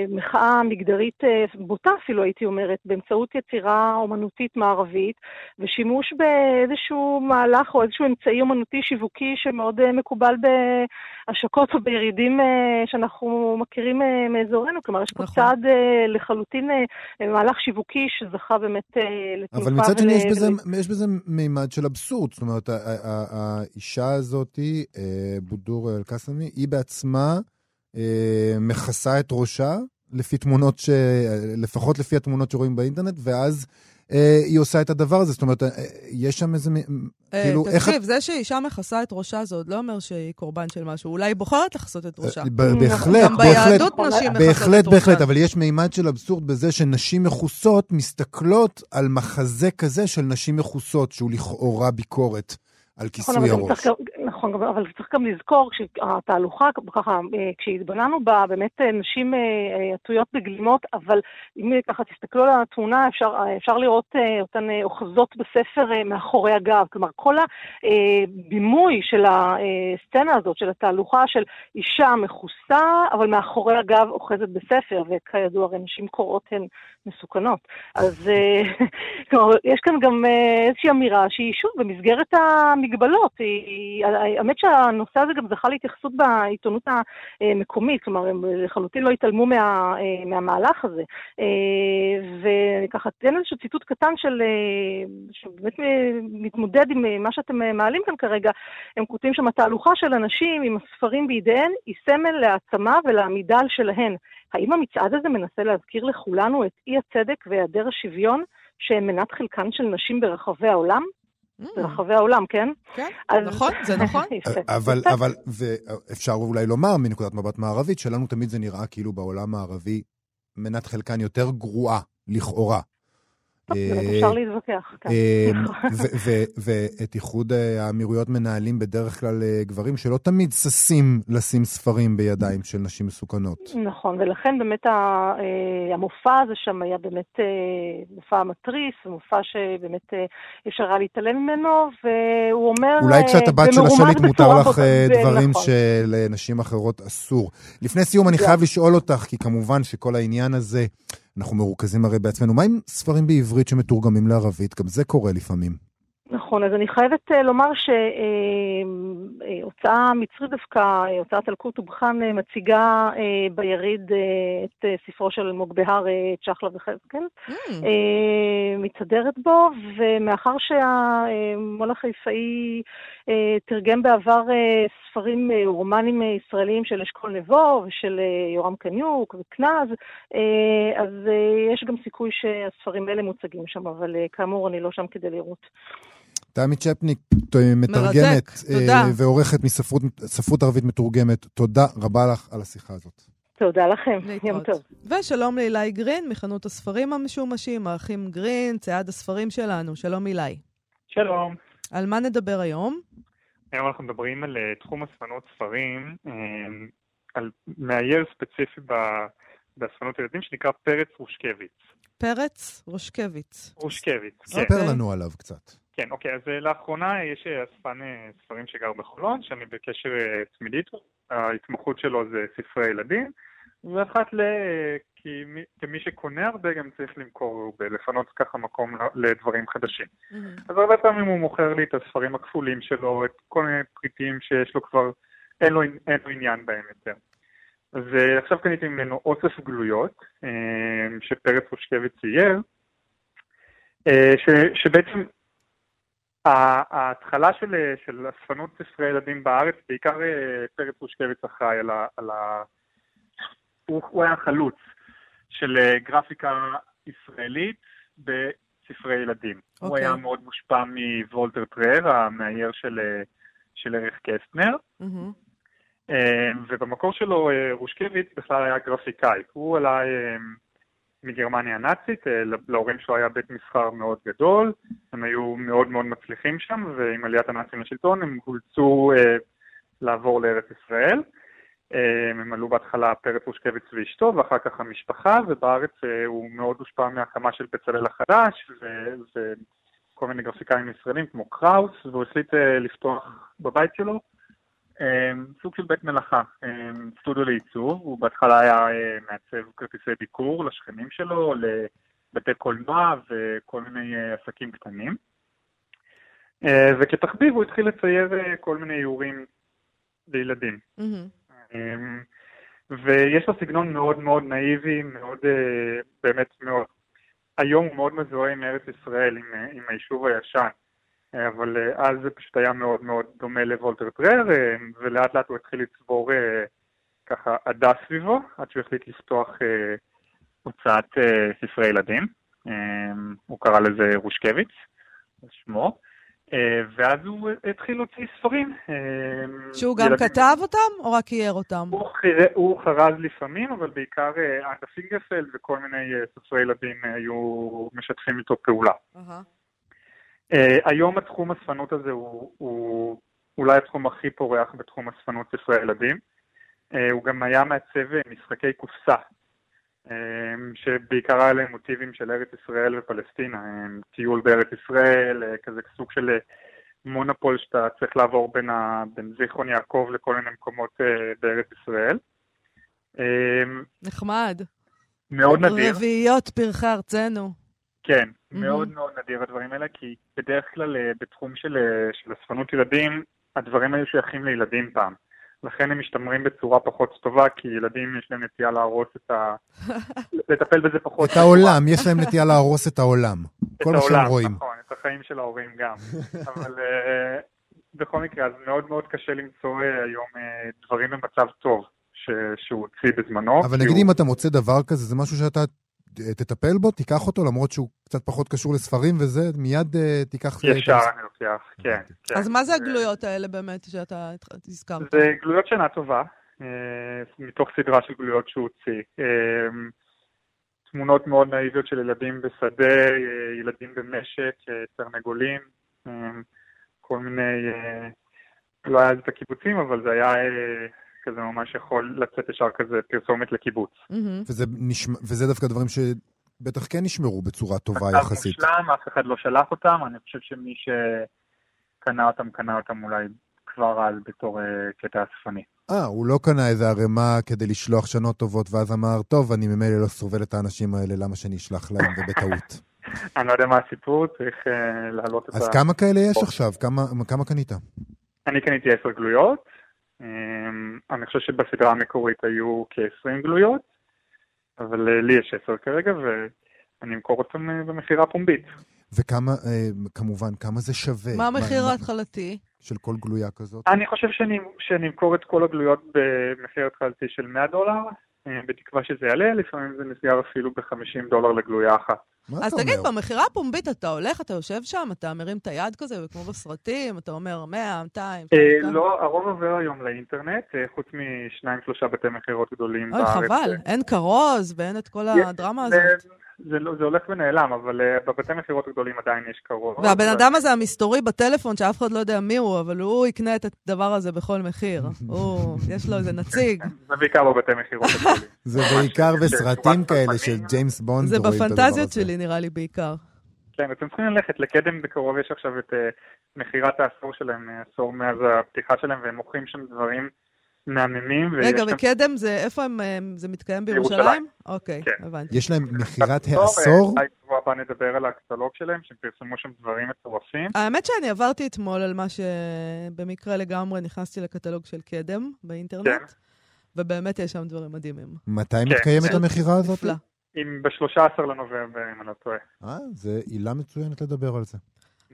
מחאה מגדרית בוטה אפילו, הייתי אומרת, באמצעות יצירה אומנותית מערבית. ושימוש באיזשהו מהלך או איזשהו אמצעי אומנותי שיווקי שמאוד אה, מקובל בהשקות או בירידים אה, שאנחנו מכירים אה, מאזורנו. כלומר, יש פה נכון. צעד לחלוטין מהלך שיווקי שזכה באמת לתנופה. אבל מצד שני, יש בזה, יש בזה מימד של אבסורד. זאת אומרת, האישה הזאת, בודור אל-קאסמי, היא בעצמה מכסה את ראשה. לפי תמונות ש... לפחות לפי התמונות שרואים באינטרנט, ואז אה, היא עושה את הדבר הזה. זאת אומרת, אה, יש שם איזה... אה, כאילו, איך... תקשיב, זה שאישה מכסה את ראשה זה עוד לא אומר שהיא קורבן של משהו. אולי היא בוחרת לכסות את ראשה. בהחלט, גם ביהדות נשים מכסות את ראשה. בהחלט, בהחלט, אבל יש מימד של אבסורד בזה שנשים מכוסות מסתכלות על מחזה כזה של נשים מכוסות, שהוא לכאורה ביקורת. על כיסוי נכון, הראש. נכון, אבל צריך גם לזכור שהתהלוכה, ככה, אה, כשהתבוננו בה, באמת אה, נשים אה, עטויות בגלימות, אבל אם ככה תסתכלו על התמונה, אפשר, אפשר לראות אותן אוחזות בספר מאחורי הגב. כלומר, כל הבימוי של הסצנה הזאת, של התהלוכה של אישה מכוסה, אבל מאחורי הגב אוחזת בספר, וכידוע, הרי נשים קוראות הן מסוכנות. אז כלומר, יש כאן גם איזושהי אמירה שהיא שוב במסגרת המגבלות. האמת שהנושא הזה גם זכה להתייחסות בעיתונות המקומית, כלומר, הם לחלוטין לא התעלמו מה, מהמהלך הזה. וככה, תן איזשהו ציטוט קטן של, שבאמת מתמודד עם מה שאתם מעלים כאן כרגע. הם כותבים שם, התהלוכה של אנשים עם הספרים בידיהן היא סמל להעצמה ולעמידה על שלהן. האם המצעד הזה מנסה להזכיר לכולנו את אי הצדק והיעדר השוויון שהם מנת חלקן של נשים ברחבי העולם? Mm. ברחבי העולם, כן? כן, אז... נכון, זה נכון. אבל, אבל, ואפשר אולי לומר מנקודת מבט מערבית, שלנו תמיד זה נראה כאילו בעולם הערבי מנת חלקן יותר גרועה, לכאורה. אה, אפשר להתווכח, כן. אה, ואת איחוד אה, האמירויות מנהלים בדרך כלל גברים שלא תמיד ששים לשים ספרים בידיים של נשים מסוכנות. נכון, ולכן באמת המופע הזה שם היה באמת מופע מתריס, מופע שבאמת אפשר היה להתעלם ממנו, והוא אומר... אולי כשאת הבת של השליט מותר לך דברים נכון. שלנשים אחרות אסור. לפני סיום אני חייב לשאול אותך, כי כמובן שכל העניין הזה... אנחנו מרוכזים הרי בעצמנו. מה עם ספרים בעברית שמתורגמים לערבית? גם זה קורה לפעמים. נכון. אז אני חייבת uh, לומר שהוצאה uh, מצרית דווקא, הוצאת אלקוט ובחן, מציגה ביריד את ספרו של אלמוג בהר, צ'חלה וחזקאל, mm. uh, מצדרת בו, ומאחר שהמו"ל החיפאי תרגם בעבר ספרים רומנים ישראליים של אשכול נבו ושל יורם קניוק וקנז, אז יש גם סיכוי שהספרים האלה מוצגים שם, אבל כאמור אני לא שם כדי לראות. תמי צ'פניק, מתרגמת תודה. ועורכת מספרות ערבית מתורגמת, תודה רבה לך על השיחה הזאת. תודה לכם, להתראות. יום טוב. ושלום לאילי גרין מחנות הספרים המשומשים, האחים גרין, צייד הספרים שלנו. שלום אילי. שלום. על מה נדבר היום? היום אנחנו מדברים על uh, תחום אספנות ספרים, um, על מאייר ספציפי ב- באספנות ילדים שנקרא פרץ רושקביץ. פרץ רושקביץ. רושקביץ, כן. ספר. לנו עליו קצת. כן, אוקיי, אז uh, לאחרונה יש uh, אספן uh, ספרים שגר בחולון, שאני בקשר תמידי איתו, ההתמחות שלו זה ספרי ילדים, ואחת ל... כי מי, כמי שקונה הרבה גם צריך למכור, ולפנות ככה מקום לדברים חדשים. אז הרבה פעמים הוא מוכר לי את הספרים הכפולים שלו, את כל מיני פריטים שיש לו כבר, אין לו, אין לו עניין בהם יותר. אז אה, עכשיו קניתי ממנו אוסף גלויות, אה, שפרץ רושקביץ צייר, אה, ש, שבעצם ההתחלה של, של אספנות ספרי ילדים בארץ, בעיקר אה, פרץ רושקביץ אחראי על ה... על ה הוא, הוא היה חלוץ של אה, גרפיקה ישראלית בספרי ילדים. הוא אוקיי. היה מאוד מושפע מוולטר טרר, המאייר של, אה, של ערך קסטנר. אה, ובמקור שלו רושקביץ בכלל היה גרפיקאי. הוא עלה מגרמניה הנאצית, אה, להורים שלו היה בית מסחר מאוד גדול, הם היו מאוד מאוד מצליחים שם, ועם עליית הנאצים לשלטון הם אולצו אה, לעבור לארץ ישראל. אה, הם עלו בהתחלה פרץ רושקביץ ואשתו, ואחר כך המשפחה, ובארץ אה, הוא מאוד הושפע מהקמה של בצלאל החדש, וכל מיני גרפיקאים ישראלים כמו קראוס, והוא החליט אה, לפתוח בבית שלו סוג של בית מלאכה, אה, סטודיו לעיצוב, הוא בהתחלה היה אה, מעצב כרטיסי ביקור לשכנים שלו, לבתי קולנוע וכל מיני אה, עסקים קטנים. אה, וכתחביב הוא התחיל לצייר כל מיני איורים לילדים. אמ, ויש לו סגנון מאוד מאוד נאיבי, מאוד, באמת מאוד, היום הוא מאוד מזוהה עם ארץ ישראל, עם, עם היישוב הישן, אבל אה, אז זה פשוט היה מאוד מאוד דומה לוולטר טרר, אה, ולאט לאט הוא התחיל לצבור אה, ככה עדה סביבו, עד שהוא החליט לפתוח הוצאת ספרי ילדים, הוא קרא לזה רושקביץ, שמו. ואז הוא התחיל להוציא ספרים. שהוא גם ילדים- כתב אותם, או רק אייר אותם? הוא, חיר... הוא חרז לפעמים, אבל בעיקר אנדה פינגרפלד וכל מיני סופרי ילדים היו משתפים איתו פעולה. אהה. אה, היום התחום הספנות הזה הוא, הוא אולי התחום הכי פורח בתחום הספנות ספרי ילדים. אה, הוא גם היה מעצב אה, משחקי קופסה, שבעיקר היה להם מוטיבים של ארץ ישראל ופלסטינה, טיול בארץ ישראל, כזה סוג של מונופול שאתה צריך לעבור בין, ה... בין זיכרון יעקב לכל מיני מקומות בארץ ישראל. נחמד. מאוד נדיר. רביעיות פרחי ארצנו. כן. מאוד מאוד נדיר הדברים האלה, כי בדרך כלל אה, בתחום של, אה, של אספנות ילדים, הדברים היו שייכים לילדים פעם. לכן הם משתמרים בצורה פחות טובה, כי ילדים יש להם נטייה להרוס את ה... לטפל בזה פחות. את העולם, יש להם נטייה להרוס את העולם. את כל מה שהם רואים. נכון, את החיים של ההורים גם. אבל אה, בכל מקרה, אז מאוד מאוד קשה למצוא היום דברים במצב טוב ש- שהוא הוציא בזמנו. אבל נגיד הוא- אם אתה מוצא דבר כזה, זה משהו שאתה תטפל בו, תיקח אותו, למרות שהוא קצת פחות קשור לספרים וזה, מיד אה, תיקח... ישר אני לוקח, כן. כן. אז מה זה אה, הגלויות האלה באמת שאתה הזכרת? זה גלויות שינה טובה, אה, מתוך סדרה של גלויות שהוא הוציא. תמונות מאוד נאיביות של ילדים בשדה, ילדים במשק, תרנגולים, כל מיני, לא היה את הקיבוצים, אבל זה היה כזה ממש יכול לצאת ישר כזה פרסומת לקיבוץ. מהמם. וזה, נשמע, וזה דווקא דברים שבטח כן נשמרו בצורה טובה מצב יחסית. מושלם, אף אחד לא שלח אותם, אני חושב שמי שקנה אותם, קנה אותם אולי כבר אז בתור אה, קטע אספני. אה, הוא לא קנה איזה ערימה כדי לשלוח שנות טובות, ואז אמר, טוב, אני ממילא לא סובל את האנשים האלה, למה שאני אשלח להם, ובטעות. אני לא יודע מה הסיפור, צריך אה, להעלות את ה... אז כמה כאלה יש עכשיו? כמה, כמה קנית? אני קניתי עשר גלויות. אה, אני חושב שבסדרה המקורית היו כ-20 גלויות, אבל אה, לי יש עשר כרגע, ואני אמכור אותם אה, במכירה פומבית. וכמה, אה, כמובן, כמה זה שווה? מה המחיר ההתחלתי? של כל גלויה כזאת? אני חושב שאני, שאני אמכור את כל הגלויות במחיר התחלתי של 100 דולר, בתקווה שזה יעלה, לפעמים זה נסגר אפילו ב-50 דולר לגלויה אחת. מה אז אתה תגיד? במכירה הפומבית אתה הולך, אתה יושב שם, אתה מרים את היד כזה, כמו בסרטים, אתה אומר 100, 200, אה, 300. לא, הרוב עובר היום לאינטרנט, אה, חוץ משניים שלושה בתי מכירות גדולים אוי, בארץ. חבל, אין כרוז ואין את כל הדרמה הזאת. זה, לא, זה הולך ונעלם, אבל uh, בבתי מכירות הגדולים עדיין יש קרוב. והבן אדם הזה המסתורי בטלפון, שאף אחד לא יודע מי הוא, אבל הוא יקנה את הדבר הזה בכל מחיר. הוא, יש לו איזה נציג. זה בעיקר בבתי מכירות הגדולים. זה בעיקר ממש, בסרטים כאלה. של ג'יימס בונד זה בפנטזיות. שלי, נראה לי, בעיקר. כן, אתם צריכים ללכת לקדם בקרוב, יש עכשיו את uh, מכירת העשור שלהם, אה, עשור מאז הפתיחה שלהם, והם מוכרים שם דברים מהממים. רגע, וקדם, זה איפה הם, אה, זה מתקיים בירושלים? אוקיי, כן. הבנתי. יש להם מכירת אה, העשור? אולי בשבוע הבא נדבר על הקטלוג שלהם, שהם פרסמו שם דברים מטורפים. האמת שאני עברתי אתמול על מה שבמקרה לגמרי נכנסתי לקטלוג של קדם באינטרנט, כן. ובאמת יש שם דברים מדהימים. מתי כן. מתקיימת. המכירה הזאת? נפלא. אם ב-13 לנובמבר, אם אני לא טועה. אה, זה עילה מצוינת לדבר על זה.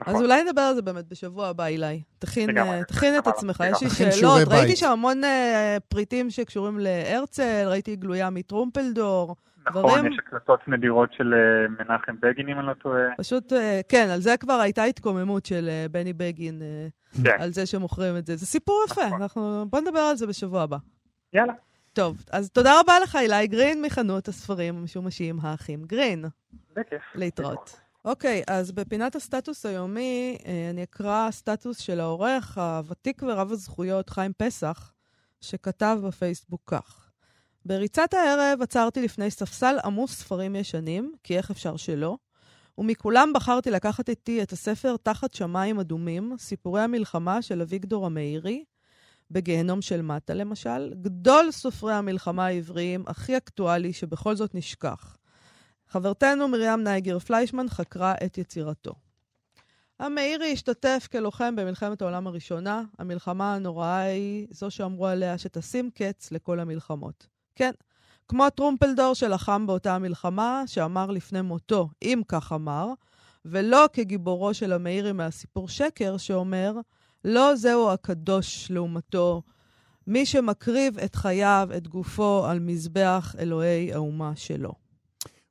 נכון. אז אולי נדבר על זה באמת בשבוע הבא, אילי. תכין, לגמרי. אה, תכין את. עצמך, יש לי שאלות. ראיתי. שם המון אה, פריטים שקשורים להרצל, ראיתי גלויה מטרומפלדור. נכון, דברים- יש הקלטות נדירות של אה, מנחם בגין, אם אני לא טועה. פשוט, אה, כן, על זה כבר הייתה התקוממות של אה, בני בגין, אה, כן, על זה שמוכרים את זה. זה סיפור יפה, נכון. אנחנו... בוא נדבר על זה בשבוע הבא. יאללה. טוב, אז תודה רבה לך, אילי גרין, מחנות הספרים המשומשים האחים גרין. בכיף. להתראות. אוקיי, אז בפינת הסטטוס היומי, אה, אני אקרא סטטוס של העורך הוותיק ורב הזכויות, חיים פסח, שכתב בפייסבוק כך: בריצת הערב עצרתי לפני ספסל עמוס ספרים ישנים, כי איך אפשר שלא? ומכולם בחרתי לקחת איתי את הספר תחת שמיים אדומים, סיפורי המלחמה של אביגדור המאירי, בגיהנום של מטה למשל, גדול סופרי המלחמה העבריים, הכי אקטואלי שבכל זאת נשכח. חברתנו מרים נייגר פליישמן חקרה את יצירתו. המאירי השתתף כלוחם במלחמת העולם הראשונה. המלחמה הנוראה היא זו שאמרו עליה שתשים קץ לכל המלחמות. כן, כמו טרומפלדור שלחם באותה המלחמה, שאמר לפני מותו, אם כך אמר, ולא כגיבורו של המאירי מהסיפור שקר, שאומר, לא זהו הקדוש לעומתו, מי שמקריב את חייו, את גופו, על מזבח אלוהי האומה שלו.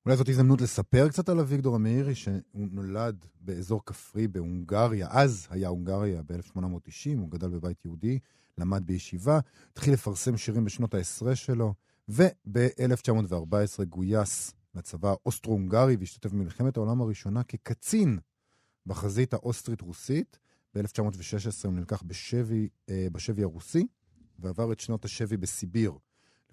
אולי זאת הזדמנות לספר קצת על אביגדור המאירי, שהוא נולד באזור כפרי בהונגריה, אז היה הונגריה ב-1890, הוא גדל בבית יהודי, למד בישיבה, התחיל לפרסם שירים בשנות העשרה שלו, וב-1914 גויס לצבא האוסטרו-הונגרי והשתתף במלחמת העולם הראשונה כקצין בחזית האוסטרית-רוסית. ב-1916 הוא נלקח בשבי, אה, בשבי הרוסי, ועבר את שנות השבי בסיביר.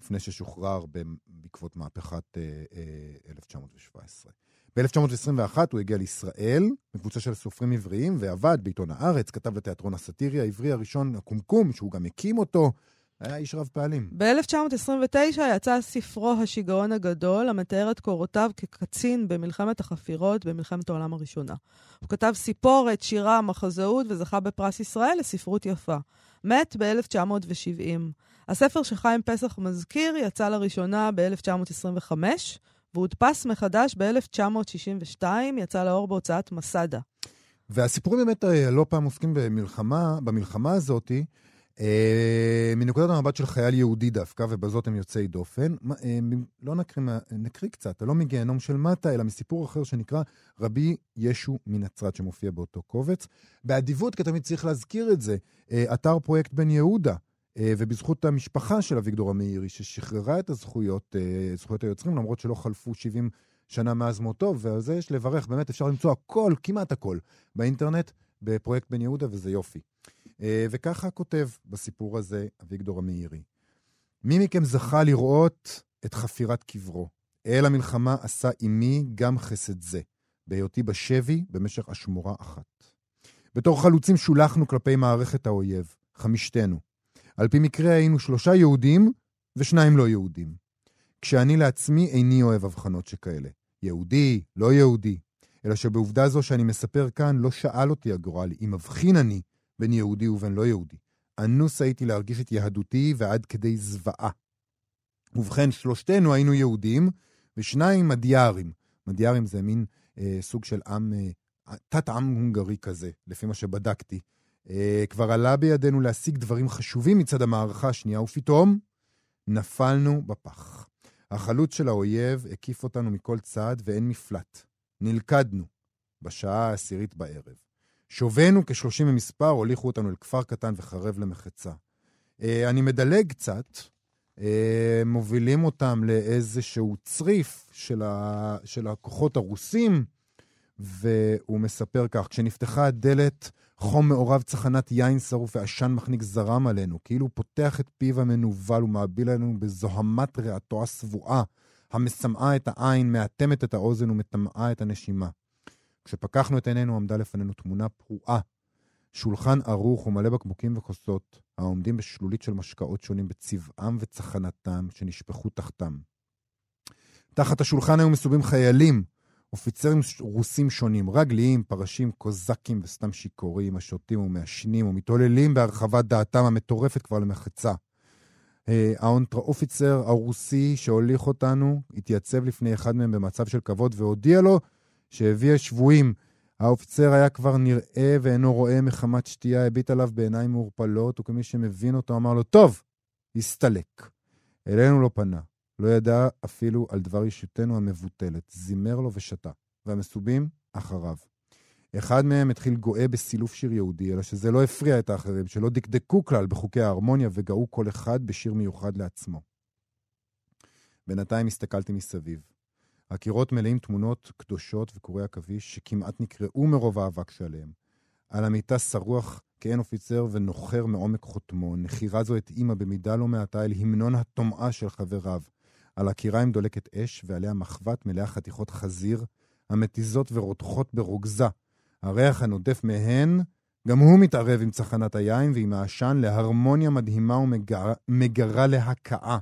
לפני ששוחרר בעקבות מהפכת אה, אה, 1917. ב-1921 הוא הגיע לישראל, בקבוצה של סופרים עבריים, ועבד בעיתון הארץ, כתב לתיאטרון הסאטירי העברי הראשון, הקומקום, שהוא גם הקים אותו. היה איש רב פעלים. ב-1929 יצא ספרו השיגעון הגדול, המתאר את קורותיו כקצין במלחמת החפירות במלחמת העולם הראשונה. הוא כתב סיפורת, שירה, מחזאות וזכה בפרס ישראל לספרות יפה. מת ב-1970. הספר שחיים פסח מזכיר יצא לראשונה ב-1925, והודפס מחדש ב-1962, יצא לאור בהוצאת מסדה. והסיפורים באמת אה, לא פעם עוסקים במלחמה, במלחמה הזאת, אה, מנקודת המבט של חייל יהודי דווקא, ובזאת הם יוצאי דופן. אה, לא נקריא, נקריא קצת, לא מגיהנום של מטה, אלא מסיפור אחר שנקרא רבי ישו מנצרת, שמופיע באותו קובץ. באדיבות, כי תמיד צריך להזכיר את זה, אה, אתר פרויקט בן יהודה. אה, ובזכות המשפחה של אביגדור המאירי, ששחררה את הזכויות, אה, זכויות היוצרים, למרות שלא חלפו 70 שנה מאז מותו, ועל זה יש לברך, באמת אפשר למצוא הכל, כמעט הכל, באינטרנט, בפרויקט בן יהודה, וזה יופי. אה, וככה כותב בסיפור הזה אביגדור המאירי. מי מכם זכה לראות את חפירת קברו? אל המלחמה עשה עמי גם חסד זה, בהיותי בשבי במשך אשמורה אחת. בתור חלוצים שולחנו כלפי מערכת האויב, חמישתנו. על פי מקרה היינו שלושה יהודים ושניים לא יהודים. כשאני לעצמי איני אוהב הבחנות שכאלה. יהודי, לא יהודי. אלא שבעובדה זו שאני מספר כאן, לא שאל אותי הגורל אם מבחין אני בין יהודי ובין לא יהודי. אנוס הייתי להרגיש את יהדותי ועד כדי זוועה. ובכן, שלושתנו היינו יהודים, ושניים מדיארים. מדיארים זה מין אה, סוג של עם, אה, תת-עם הונגרי כזה, לפי מה שבדקתי. אה, כבר עלה בידינו להשיג דברים חשובים מצד המערכה השנייה, ופתאום נפלנו בפח. החלוץ של האויב הקיף אותנו מכל צד ואין מפלט. נלכדנו בשעה העשירית בערב. שובנו כשלושים במספר, הוליכו אותנו אל כפר קטן וחרב למחצה. אה, אני מדלג קצת, אה, מובילים אותם לאיזשהו צריף של, ה... של הכוחות הרוסים, והוא מספר כך, כשנפתחה הדלת, חום מעורב צחנת יין שרוף ועשן מחניק זרם עלינו, כאילו פותח את פיו המנוול ומעביל עלינו בזוהמת ריאתו השבועה, המשמעה את העין, מאטמת את האוזן ומטמאה את הנשימה. כשפקחנו את עינינו עמדה לפנינו תמונה פרועה. שולחן ערוך ומלא בקבוקים וכוסות, העומדים בשלולית של משקאות שונים בצבעם וצחנתם שנשפכו תחתם. תחת השולחן היו מסובים חיילים, אופיצרים רוסים שונים, רגליים, פרשים, קוזקים וסתם שיכורים, השותים ומעשנים ומתעוללים בהרחבת דעתם המטורפת כבר למחצה. אה, האונטרה-אופיצר הרוסי שהוליך אותנו התייצב לפני אחד מהם במצב של כבוד והודיע לו שהביא שבויים. האופיצר היה כבר נראה ואינו רואה מחמת שתייה, הביט עליו בעיניים מעורפלות, וכמי שמבין אותו אמר לו, טוב, הסתלק. אלינו לא פנה. לא ידע אפילו על דבר אישיותנו המבוטלת, זימר לו ושתה, והמסובים אחריו. אחד מהם התחיל גואה בסילוף שיר יהודי, אלא שזה לא הפריע את האחרים, שלא דקדקו כלל בחוקי ההרמוניה וגאו כל אחד בשיר מיוחד לעצמו. בינתיים הסתכלתי מסביב. הקירות מלאים תמונות קדושות וקורי עכביש שכמעט נקרעו מרוב האבק שעליהם. על המיטה שרוח כאין אופיצר ונוחר מעומק חותמו. נחירה זו התאימה במידה לא מעטה אל המנון הטומאה של חבריו. על הקיריים דולקת אש, ועליה מחבת מלאה חתיכות חזיר, המתיזות ורותחות ברוגזה. הריח הנודף מהן, גם הוא מתערב עם צחנת היין ועם העשן להרמוניה מדהימה ומגרה להכאה.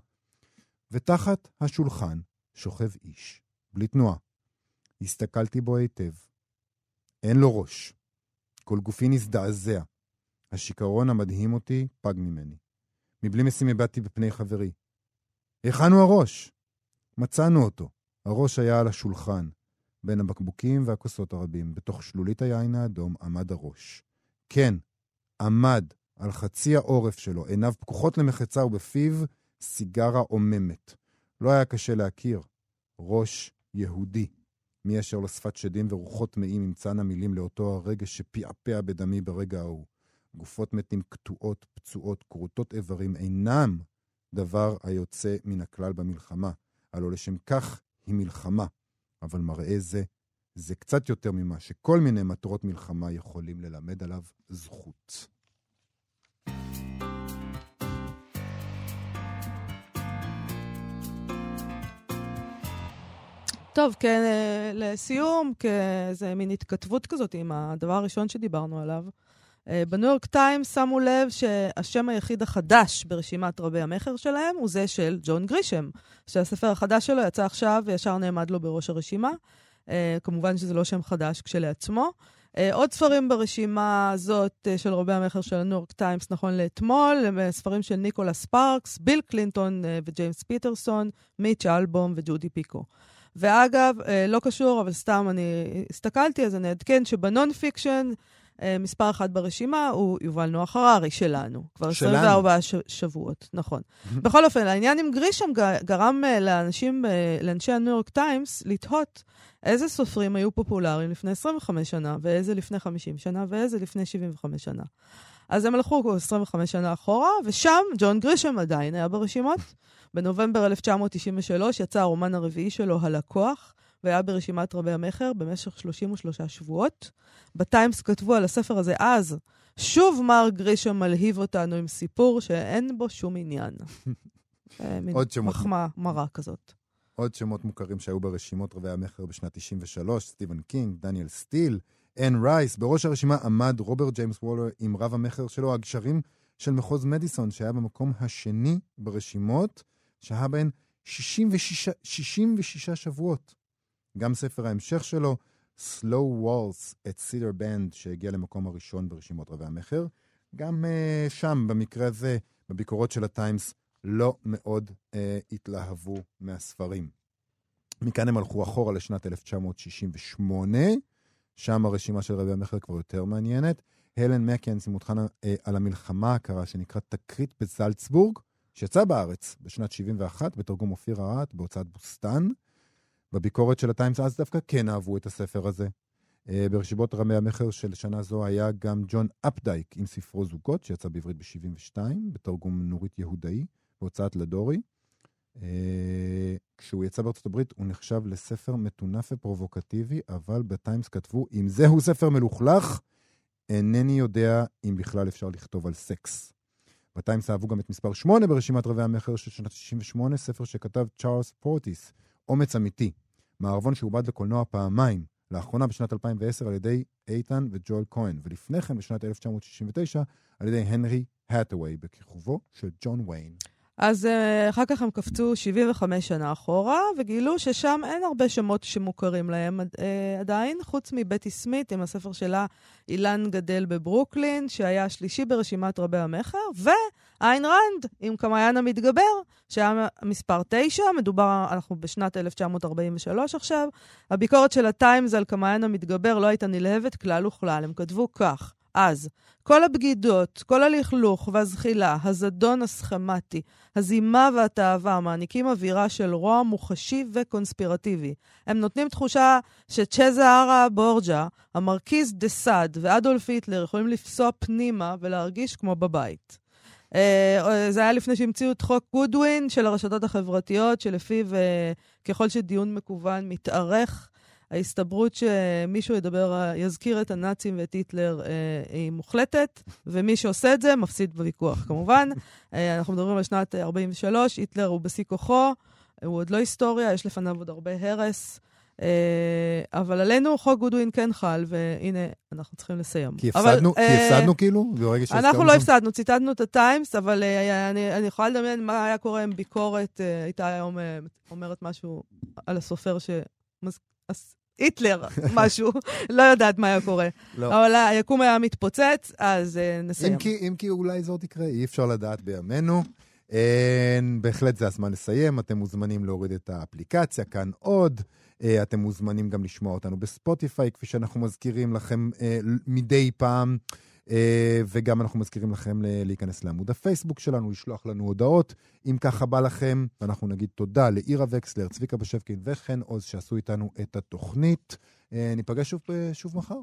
ותחת השולחן שוכב איש, בלי תנועה. הסתכלתי בו היטב. אין לו ראש. כל גופי נזדעזע. השיכרון המדהים אותי פג ממני. מבלי משים הבטתי בפני חברי. היכן הוא הראש? מצאנו אותו. הראש היה על השולחן. בין הבקבוקים והכוסות הרבים, בתוך שלולית היין האדום, עמד הראש. כן, עמד על חצי העורף שלו, עיניו פקוחות למחצה ובפיו סיגרה עוממת. לא היה קשה להכיר. ראש יהודי. מי אשר לשפת שדים ורוחות טמאים ימצאנה מילים לאותו הרגש שפעפע בדמי ברגע ההוא. גופות מתים קטועות, פצועות, כרותות איברים אינם דבר היוצא מן הכלל במלחמה. הלא לשם כך היא מלחמה. אבל מראה זה, זה קצת יותר ממה שכל מיני מטרות מלחמה יכולים ללמד עליו זכות. טוב, כן, אה, לסיום, כאיזה מין התכתבות כזאת עם הדבר הראשון שדיברנו עליו. אה, בניו יורק טיימס שמו לב שהשם היחיד החדש ברשימת רבי המכר שלהם הוא זה של ג'ון גרישם, שהספר החדש שלו יצא עכשיו וישר נעמד לו בראש הרשימה. אה, כמובן שזה לא שם חדש כשלעצמו. עוד ספרים ברשימה הזאת של רבי המכר של הניו יורק טיימס נכון לאתמול, הם ספרים של ניקולס ספארקס, ביל קלינטון וג'יימס פיטרסון, מיץ' אלבום וג'ודי פיקו. ואגב, אה, לא קשור, אבל סתם אני הסתכלתי, אז אני אעדכן שב non-fiction, אה, מספר אחת ברשימה הוא יובל נוח הררי שלנו. כבר 24 ש- שבועות, נכון. בכל אופן, העניין עם גרישם גרם אה, לאנשים, אה, לאנשי הניו יורק טיימס, לתהות איזה סופרים היו פופולריים לפני 25 שנה, ואיזה לפני 50 שנה, ואיזה לפני 75 שנה. אז הם הלכו 25 שנה אחורה, ושם ג'ון גרישם עדיין היה ברשימות. בנובמבר 1993 יצא הרומן הרביעי שלו, הלקוח, והיה ברשימת רבי המכר במשך 33 שבועות. בטיימס כתבו על הספר הזה אז, שוב מר גרישם מלהיב אותנו עם סיפור שאין בו שום עניין. אה, עוד שמות. מחמאה מרה כזאת. עוד שמות מוכרים שהיו ברשימות רבי המכר בשנת 93, סטיבן קינג, דניאל סטיל, אן רייס. בראש הרשימה עמד רוברט ג'יימס וולר עם רב המכר שלו, הגשרים של מחוז מדיסון, שהיה במקום השני ברשימות, שהה בהן 66, 66 שבועות. גם ספר ההמשך שלו, Slow Waltz at Cedar Bend, שהגיע למקום הראשון ברשימות רבי המכר. גם אה, שם, במקרה הזה, בביקורות של הטיימס, לא מאוד uh, התלהבו מהספרים. מכאן הם הלכו אחורה לשנת 1968, שם הרשימה של רבי המכר כבר יותר מעניינת. הלן מקנס עם מותחן uh, על המלחמה הקרה שנקרא תקרית בזלצבורג, שיצא בארץ בשנת 71 בתרגום אופיר ארט בהוצאת בוסתן. בביקורת של הטיימס אז דווקא כן אהבו את הספר הזה. Uh, ברשיבות רמי המכר של שנה זו היה גם ג'ון אפדייק עם ספרו זוגות, שיצא בעברית ב-72, בתרגום נורית יהודאי, בהוצאת לדורי. Uh, כשהוא יצא בארצות הברית הוא נחשב לספר מטונף ופרובוקטיבי, אבל בטיימס כתבו, אם זהו ספר מלוכלך, אינני יודע אם בכלל אפשר לכתוב על סקס. בטיימס אהבו גם את מספר 8 ברשימת רבי המכר של שנת 68, ספר שכתב צ'ארלס פורטיס, אומץ אמיתי, מערבון שעובד לקולנוע פעמיים, לאחרונה בשנת 2010 על ידי איתן וג'ואל כהן, ולפני כן בשנת 1969 על ידי הנרי האטווי, בכיכובו של ג'ון ויין. אז uh, אחר כך הם קפצו 75 שנה אחורה, וגילו ששם אין הרבה שמות שמוכרים להם uh, עדיין, חוץ מבטי סמית עם הספר שלה אילן גדל בברוקלין, שהיה השלישי ברשימת רבי המכר, ואיין רנד עם קמעיין המתגבר, שהיה מספר 9, מדובר, אנחנו בשנת 1943 עכשיו. הביקורת של הטיימס על קמעיין המתגבר לא הייתה נלהבת כלל וכלל, הם כתבו כך: אז, כל הבגידות, כל הלכלוך והזחילה, הזדון הסכמטי, הזימה והתאווה מעניקים אווירה של רוע מוחשי וקונספירטיבי. הם נותנים תחושה שצ'זהרה בורג'ה, המרכיז דה סאד ואדולף היטלר יכולים לפסוע פנימה ולהרגיש כמו בבית. אה, זה היה לפני שהמציאו את חוק גודווין של הרשתות החברתיות, שלפיו אה, ככל שדיון מקוון מתארך, ההסתברות שמישהו ידבר, יזכיר את הנאצים ואת היטלר אה, היא מוחלטת, ומי שעושה את זה מפסיד בוויכוח, כמובן. אה, אנחנו מדברים על שנת 43, היטלר הוא בשיא כוחו, הוא עוד לא היסטוריה, יש לפניו עוד הרבה הרס. Uh, אבל עלינו חוק גודווין כן חל, והנה, אנחנו צריכים לסיים. כי הפסדנו, אבל, כי uh, הפסדנו כאילו? אנחנו לא הפסדנו, ציטטנו את הטיימס, אבל uh, אני, אני יכולה לדמיין מה היה קורה אם ביקורת uh, הייתה היום uh, אומרת משהו על הסופר. היטלר, משהו, לא יודעת מה היה קורה. לא. אבל היקום היה מתפוצץ, אז uh, נסיים. אם כי, אם כי אולי זאת יקרה, אי אפשר לדעת בימינו. אין, בהחלט זה הזמן לסיים, אתם מוזמנים להוריד את האפליקציה, כאן עוד. Uh, אתם מוזמנים גם לשמוע אותנו בספוטיפיי, כפי שאנחנו מזכירים לכם uh, מדי פעם. אה, וגם אנחנו מזכירים לכם להיכנס לעמוד הפייסבוק שלנו, לשלוח לנו הודעות, אם ככה בא לכם. ואנחנו נגיד תודה לאירה וקסלר, צביקה בשבקין וחן עוז שעשו איתנו את התוכנית. אה, ניפגש שוב, שוב מחר.